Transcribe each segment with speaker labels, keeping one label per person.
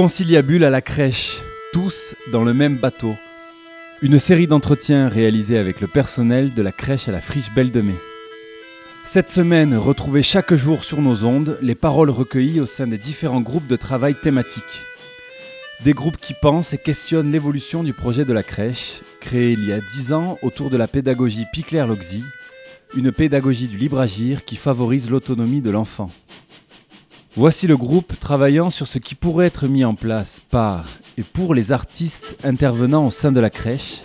Speaker 1: Conciliabule à la crèche, tous dans le même bateau. Une série d'entretiens réalisés avec le personnel de la crèche à la friche Belle de Mai. Cette semaine, retrouvez chaque jour sur nos ondes les paroles recueillies au sein des différents groupes de travail thématiques. Des groupes qui pensent et questionnent l'évolution du projet de la crèche, créé il y a 10 ans autour de la pédagogie Picler-Loxy, une pédagogie du libre agir qui favorise l'autonomie de l'enfant. Voici le groupe travaillant sur ce qui pourrait être mis en place par et pour les artistes intervenant au sein de la crèche,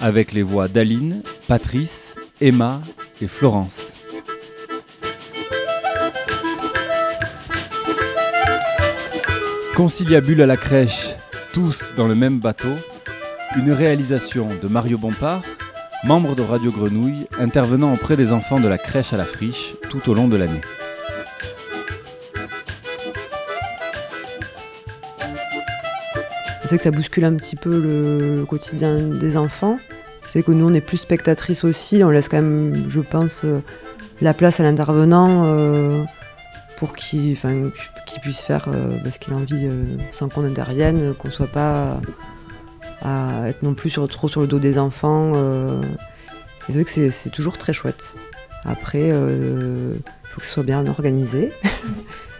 Speaker 1: avec les voix d'Aline, Patrice, Emma et Florence. Conciliabule à la crèche, tous dans le même bateau, une réalisation de Mario Bompard, membre de Radio Grenouille, intervenant auprès des enfants de la crèche à la friche tout au long de l'année.
Speaker 2: C'est que ça bouscule un petit peu le, quotidien des enfants. C'est que nous, on est plus spectatrices aussi. On laisse quand même, je pense, euh, la place à l'intervenant euh, pour qu'il puisse faire euh, ce qu'il a envie sans qu'on intervienne, qu'on soit pas à être non plus trop sur le dos des enfants. c'est vrai que c'est toujours très chouette. Après, il faut que ce soit bien organisé.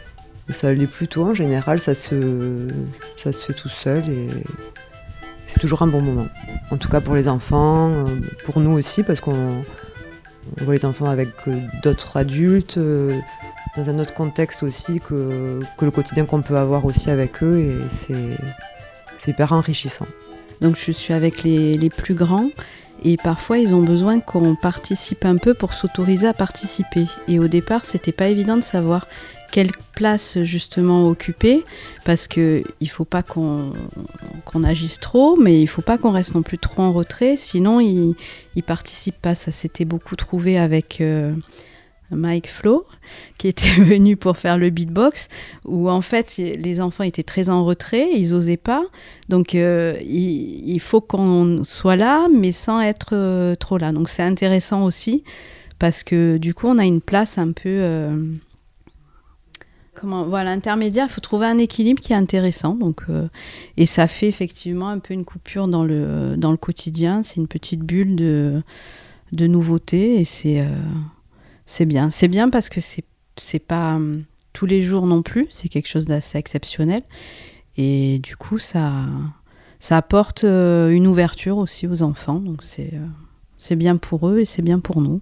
Speaker 2: Ça l'est plutôt en général, ça se, ça se fait tout seul et c'est toujours un bon moment. En tout cas pour les enfants, euh, pour nous aussi, parce qu'on voit les enfants avec euh, d'autres adultes, euh, dans un autre contexte aussi que, le quotidien qu'on peut avoir aussi avec eux et c'est hyper enrichissant.
Speaker 3: Donc je suis avec les, les plus grands et parfois ils ont besoin qu'on participe un peu pour s'autoriser à participer. Et au départ, c'était pas évident de savoir quelle place justement occuper parce que il faut pas qu'on agisse trop mais il faut pas qu'on reste non plus trop en retrait sinon il, il participe pas ça s'était beaucoup trouvé avec euh, Mike Flo qui était venu pour faire le beatbox où en fait les enfants étaient très en retrait ils osaient pas donc euh, il, faut qu'on soit là mais sans être euh, trop là donc c'est intéressant aussi parce que du coup on a une place un peu voilà, intermédiaire, il faut trouver un équilibre qui est intéressant. Donc, euh, et ça fait effectivement un peu une coupure dans le, dans le quotidien. C'est une petite bulle de, de nouveautés et c'est, euh, c'est bien. C'est bien parce que c'est, c'est pas hum, tous les jours non plus. C'est quelque chose d'assez exceptionnel. Et du coup, ça, ça apporte euh, une ouverture aussi aux enfants. Donc, c'est, c'est bien pour eux et c'est bien pour nous.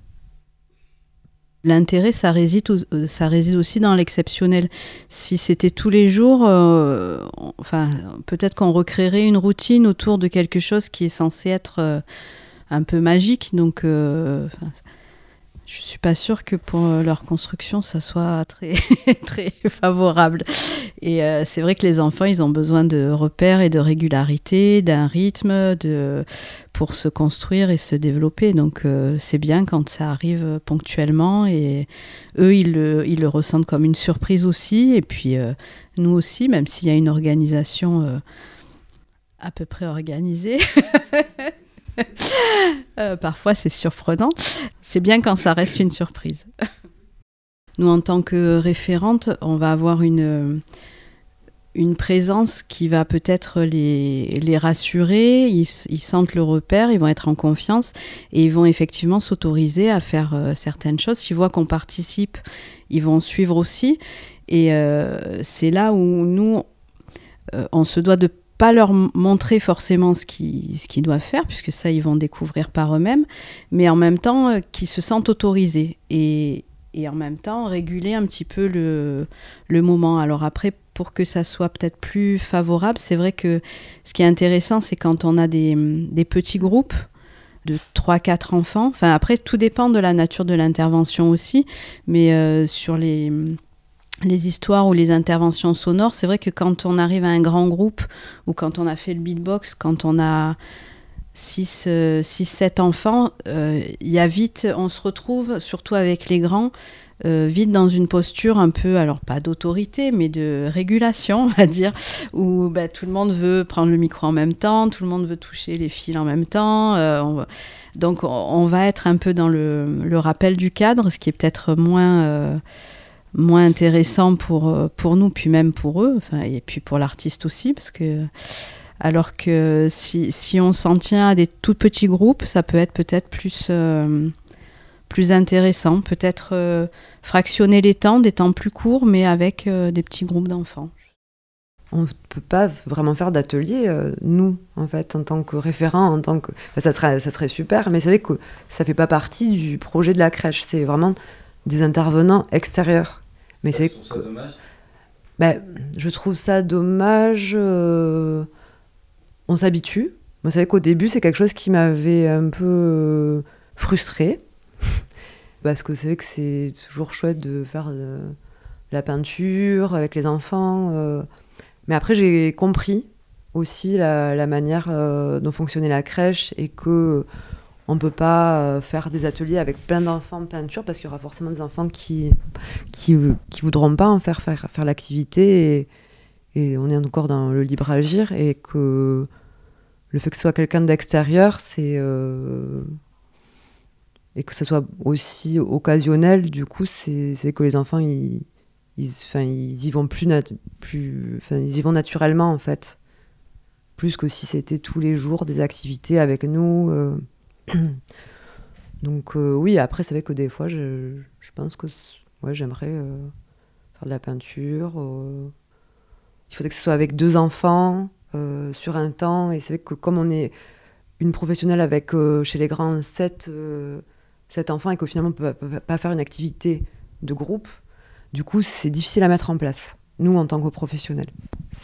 Speaker 3: L'intérêt, ça réside, euh, ça réside aussi dans l'exceptionnel. Si c'était tous les jours, euh, enfin, peut-être qu'on recréerait une routine autour de quelque chose qui est censé être euh, un peu magique. Donc, je suis pas sûre que pour euh, leur construction, ça soit très, très favorable. Et euh, c'est vrai que les enfants, ils ont besoin de repères et de régularité, d'un rythme de, pour se construire et se développer. Donc euh, c'est bien quand ça arrive ponctuellement et eux, ils le, ils le ressentent comme une surprise aussi. Et puis nous aussi, même s'il y a une organisation à peu près organisée. Euh, parfois, c'est surprenant. C'est bien quand ça reste une surprise. Nous, en tant que référente, on va avoir une, une présence qui va peut-être les, les rassurer. Ils, sentent le repère, ils vont être en confiance et ils vont effectivement s'autoriser à faire euh, certaines choses. S'ils voient qu'on participe, ils vont suivre aussi. Et euh, c'est là où nous, on se doit de pas leur montrer forcément ce qu'ils doivent faire, puisque ça, ils vont découvrir par eux-mêmes, mais en même temps, euh, qu'ils se sentent autorisés. Et, en même temps, réguler un petit peu le, moment. Alors après, pour que ça soit peut-être plus favorable, c'est vrai que ce qui est intéressant, c'est quand on a des, des petits groupes de 3-4 enfants. Enfin, après, tout dépend de la nature de l'intervention aussi, mais euh, sur les les histoires ou les interventions sonores, c'est vrai que quand on arrive à un grand groupe ou quand on a fait le beatbox, quand on a 6-7 euh, enfants, euh, il y a vite, on se retrouve, surtout avec les grands, euh, vite dans une posture un peu, alors pas d'autorité, mais de régulation, on va dire, où bah, tout le monde veut prendre le micro en même temps, tout le monde veut toucher les fils en même temps. Donc on, va être un peu dans le, rappel du cadre, ce qui est peut-être moins moins intéressant pour, pour nous, puis même pour eux, et puis pour l'artiste aussi, parce que alors que si, si on s'en tient à des tout petits groupes, ça peut être peut-être plus, plus intéressant, peut-être fractionner les temps, des temps plus courts, mais avec des petits groupes d'enfants
Speaker 2: on ne peut pas vraiment faire d'atelier, euh, nous, en fait, en tant que référent, en tant que... ça, serait, ça serait super, mais c'est vrai que ça fait pas partie du projet de la crèche. C'est vraiment des intervenants extérieurs. Mais c'est...
Speaker 1: Ça dommage
Speaker 2: ben, Je trouve ça dommage. Euh, on s'habitue. Moi, c'est vrai qu'au début, c'est quelque chose qui m'avait un peu euh, frustré. Parce que c'est vrai que c'est toujours chouette de faire de la peinture avec les enfants mais après, j'ai compris aussi la, manière euh, dont fonctionnait la crèche et que on ne peut pas euh, faire des ateliers avec plein d'enfants de peinture parce qu'il y aura forcément des enfants qui qui, qui voudront pas en faire faire, faire l'activité et, on est encore dans le libre agir et que le fait que ce soit quelqu'un d'extérieur c'est euh, et que ce soit aussi occasionnel du coup c'est que les enfants ils ils, ils y vont plus, plus ils y vont naturellement en fait plus que si c'était tous les jours des activités avec nous euh. donc euh, oui après c'est vrai que des fois je, pense que ouais, j'aimerais euh, faire de la peinture il faudrait que ce soit avec deux enfants sur un temps et c'est vrai que comme on est une professionnelle avec chez les grands sept, sept enfants et qu'au finalement on peut pas faire une activité de groupe du coup, c'est difficile à mettre en place, nous en tant que professionnels.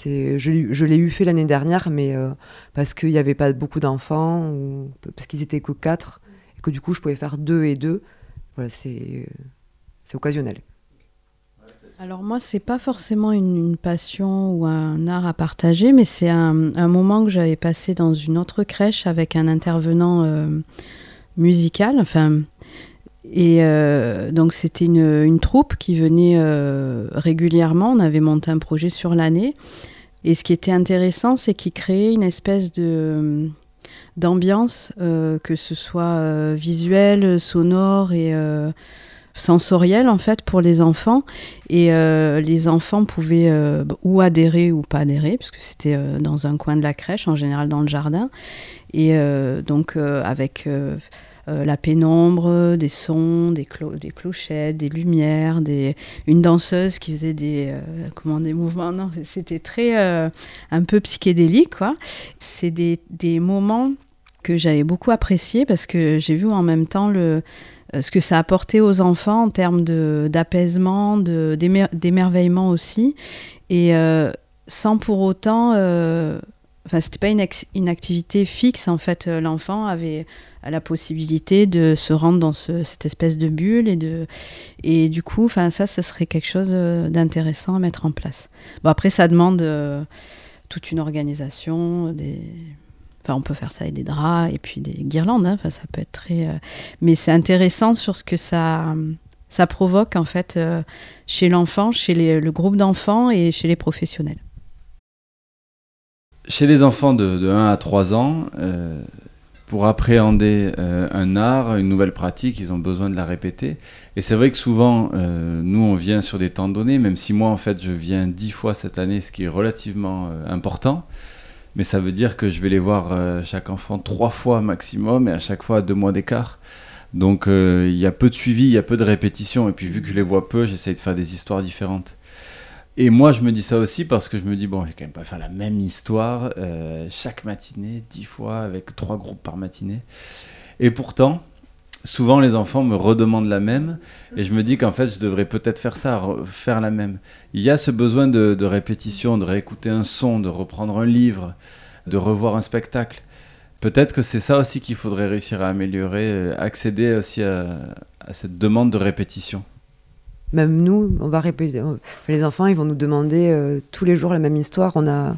Speaker 2: Je, je l'ai eu fait l'année dernière, mais euh, parce qu'il n'y avait pas beaucoup d'enfants, ou parce qu'ils étaient que quatre, et que du coup, je pouvais faire deux et deux. Voilà, c'est occasionnel.
Speaker 3: Alors moi, c'est pas forcément une, passion ou un art à partager, mais c'est un, moment que j'avais passé dans une autre crèche avec un intervenant euh, musical. Enfin, et euh, donc c'était une, troupe qui venait euh, régulièrement. On avait monté un projet sur l'année. Et ce qui était intéressant, c'est qu'il créait une espèce de d'ambiance, euh, que ce soit visuelle, sonore et sensorielle en fait pour les enfants. Et les enfants pouvaient ou adhérer ou pas adhérer, puisque c'était dans un coin de la crèche, en général dans le jardin. Et donc avec euh, la pénombre, des sons, des, des, clochettes, des lumières, une danseuse qui faisait des, euh, comment, des mouvements. Non, c'était très euh, un peu psychédélique. Quoi. C'est des, des moments que j'avais beaucoup appréciés parce que j'ai vu en même temps le, ce que ça apportait aux enfants en termes d'apaisement, d'émerveillement aussi. Et sans pour autant. Enfin, c'était pas une, une, activité fixe en fait. L'enfant avait la possibilité de se rendre dans cette espèce de bulle et de et du coup enfin ça ce serait quelque chose euh, d'intéressant à mettre en place bon après ça demande euh, toute une organisation des enfin on peut faire ça avec des draps et puis des guirlandes hein. enfin ça peut être euh, mais c'est intéressant sur ce que ça ça provoque en fait chez l'enfant chez le groupe d'enfants et chez les professionnels
Speaker 1: chez les enfants de, de 1 à 3 ans pour appréhender euh, un art, une nouvelle pratique, ils ont besoin de la répéter. Et c'est vrai que souvent, euh, nous, on vient sur des temps donnés, même si moi, en fait, je viens dix fois cette année, ce qui est relativement euh, important. Mais ça veut dire que je vais les voir chaque enfant trois fois maximum, et à chaque fois à deux mois d'écart. Donc il y a peu de suivi, il y a peu de répétition. Et puis vu que je les vois peu, j'essaye de faire des histoires différentes. Et moi, je me dis ça aussi parce que je me dis, bon, je vais quand même pas faire la même histoire euh, chaque matinée, dix fois, avec trois groupes par matinée. Et pourtant, souvent, les enfants me redemandent la même. Et je me dis qu'en fait, je devrais peut-être faire ça, faire la même. Il y a ce besoin de, répétition, de réécouter un son, de reprendre un livre, de revoir un spectacle. Peut-être que c'est ça aussi qu'il faudrait réussir à améliorer, euh, accéder aussi à cette demande de répétition
Speaker 2: même nous, on va répéter. Les enfants, ils vont nous demander euh, tous les jours la même histoire. On a,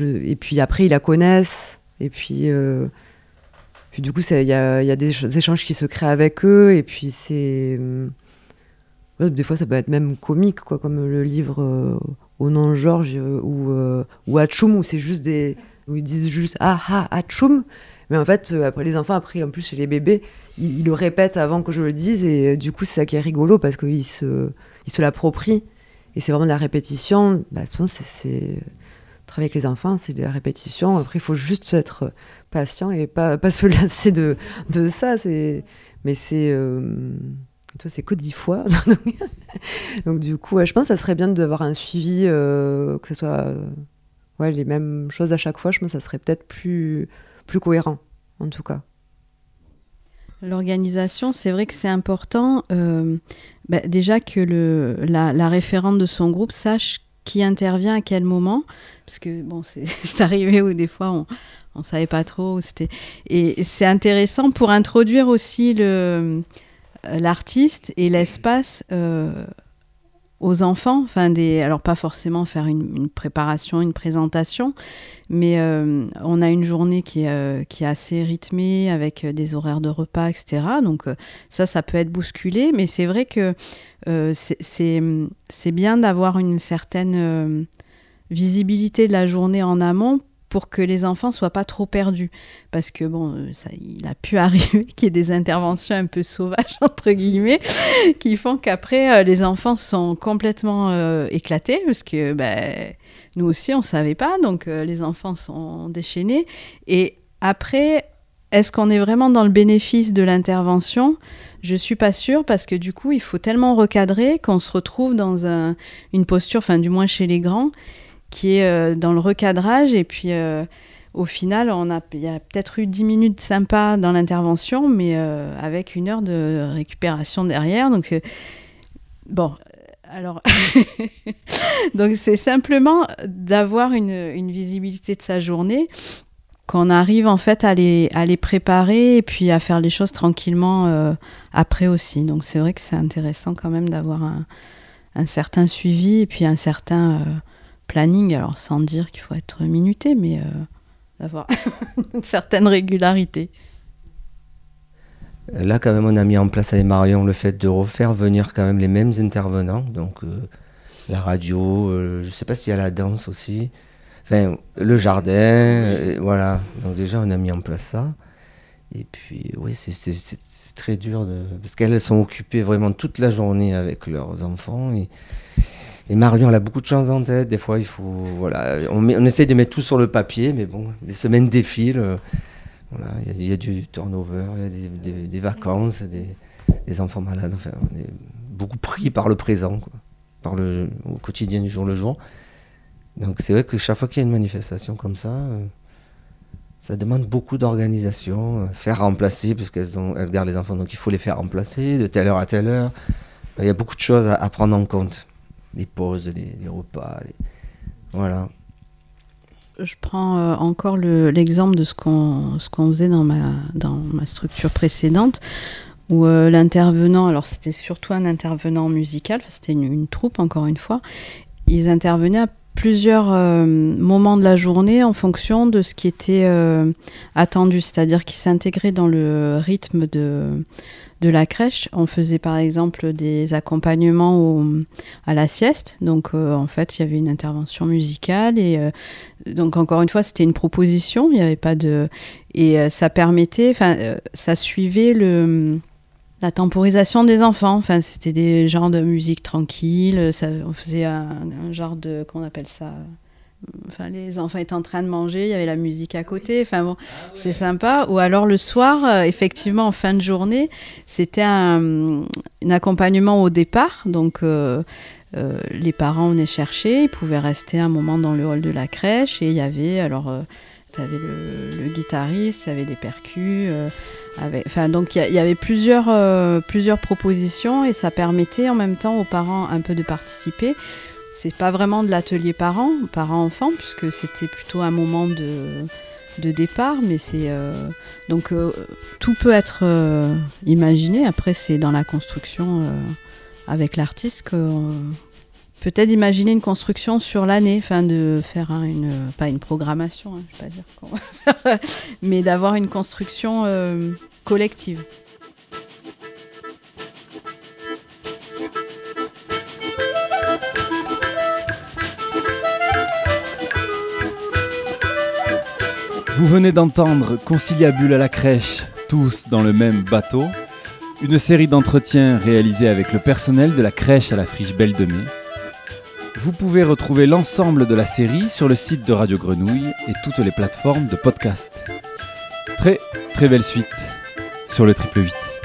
Speaker 2: et puis après, ils la connaissent. Et puis, euh, du coup, il y a, y a, des échanges qui se créent avec eux. Et puis, c'est. Euh, des fois, ça peut être même comique, quoi, comme le livre Au nom Georges ou, ou Atchoum, où c'est juste où ils disent juste Ah ah, Atchoum. Mais en fait, après, les enfants, après, en plus, chez les bébés, il, le répète avant que je le dise et euh, du coup c'est ça qui est rigolo parce qu'ils se ils se l'approprient. Et c'est vraiment de la répétition. Bah, c'est travailler avec les enfants, c'est de la répétition. Après, il faut juste être patient et pas, pas se lasser de, de ça. Mais c'est. Euh, toi, c'est que dix fois. Donc, du coup, je pense que ça serait bien d'avoir un suivi, euh, que ce soit ouais, les mêmes choses à chaque fois. Je pense que ça serait peut-être plus, plus cohérent, en tout cas.
Speaker 3: L'organisation, c'est vrai que c'est important. Euh, bah, déjà que le, la, référente de son groupe sache qui intervient à quel moment, parce que bon, c'est arrivé où des fois on on savait pas trop. C'était et c'est intéressant pour introduire aussi le l'artiste et l'espace euh, aux enfants, enfin des, alors pas forcément faire une, préparation, une présentation, mais euh, on a une journée qui est, euh, qui est assez rythmée avec des horaires de repas, etc. Donc ça, ça peut être bousculé, mais c'est vrai que c'est bien d'avoir une certaine visibilité de la journée en amont pour que les enfants soient pas trop perdus. Parce que bon, euh, ça, il a pu arriver qu'il y ait des interventions un peu sauvages, entre guillemets, qui font qu'après, euh, les enfants sont complètement euh, éclatés, parce que ben, nous aussi, on ne savait pas, donc les enfants sont déchaînés. Et après, est-ce qu'on est vraiment dans le bénéfice de l'intervention? Je suis pas sûre parce que du coup, il faut tellement recadrer qu'on se retrouve dans une posture, enfin du moins chez les grands, qui est euh, dans le recadrage. Et puis, euh, au final, on a, il y a peut-être eu 10 minutes sympas dans l'intervention, mais euh, avec une heure de récupération derrière. Donc, bon, alors, donc c'est simplement d'avoir une, une, visibilité de sa journée, qu'on arrive en fait à les, à les préparer et puis à faire les choses tranquillement après aussi. Donc c'est vrai que c'est intéressant quand même d'avoir un, un, certain suivi et puis un certain planning, alors sans dire qu'il faut être minuté, mais euh, d'avoir une certaine régularité.
Speaker 4: Là, quand même, on a mis en place avec Marion le fait de refaire venir quand même les mêmes intervenants. Donc, euh, la radio, euh, je ne sais pas s'il y a la danse aussi. Enfin, le jardin, voilà. Donc, déjà, on a mis en place ça. Et puis, oui, c'est très dur de... parce qu'elles sont occupées vraiment toute la journée avec leurs enfants. Et, et Marion, elle a beaucoup de choses en tête. Des fois, il faut. Voilà, on, met, on essaye de mettre tout sur le papier, mais bon, les semaines défilent. Voilà, il y, a du turnover, il y a des, vacances, des, enfants malades. Enfin, on est beaucoup pris par le présent, par le, au quotidien du jour le jour. Donc, c'est vrai que chaque fois qu'il y a une manifestation comme ça, euh, ça demande beaucoup d'organisation. Euh, faire remplacer, parce qu'elles elles gardent les enfants, donc il faut les faire remplacer de telle heure à telle heure. Il y a beaucoup de choses à prendre en compte les pauses, les, repas. Voilà.
Speaker 3: Je prends euh, encore l'exemple de ce qu'on qu'on faisait dans ma, dans ma structure précédente, où euh, l'intervenant, alors c'était surtout un intervenant musical, c'était une, troupe encore une fois, ils intervenaient à plusieurs euh, moments de la journée en fonction de ce qui était attendu, c'est-à-dire qu'ils s'intégraient dans le rythme de de la crèche. On faisait par exemple des accompagnements à la sieste. Donc euh, en fait, il y avait une intervention musicale et euh, donc encore une fois, c'était une proposition. Il n'y avait pas de et euh, ça permettait, enfin, ça suivait le la temporisation des enfants. Enfin, c'était des genres de musique tranquille. Ça, on faisait un, genre de qu'on appelle ça Enfin, les enfants étaient en train de manger, il y avait la musique à côté. Enfin bon, c'est sympa. Ou alors le soir, euh, effectivement, en fin de journée, c'était un, accompagnement au départ. Donc euh, euh, les parents venaient chercher, ils pouvaient rester un moment dans le hall de la crèche et il y avait alors tu avais le, guitariste, il y avait des percus. donc il y, avait plusieurs, plusieurs propositions et ça permettait en même temps aux parents un peu de participer c'est pas vraiment de l'atelier parent, parent-enfant, puisque c'était plutôt un moment de, de départ, mais c'est euh, donc euh, tout peut être euh, imaginé. Après, c'est dans la construction avec l'artiste que peut-être imaginer une construction sur l'année, enfin de faire une pas une programmation, hein, je vais pas dire, mais d'avoir une construction collective.
Speaker 1: Vous venez d'entendre Conciliabule à la crèche, tous dans le même bateau. Une série d'entretiens réalisés avec le personnel de la crèche à la friche Belle de Mai. Vous pouvez retrouver l'ensemble de la série sur le site de Radio Grenouille et toutes les plateformes de podcast. Très très belle suite sur le triple 8.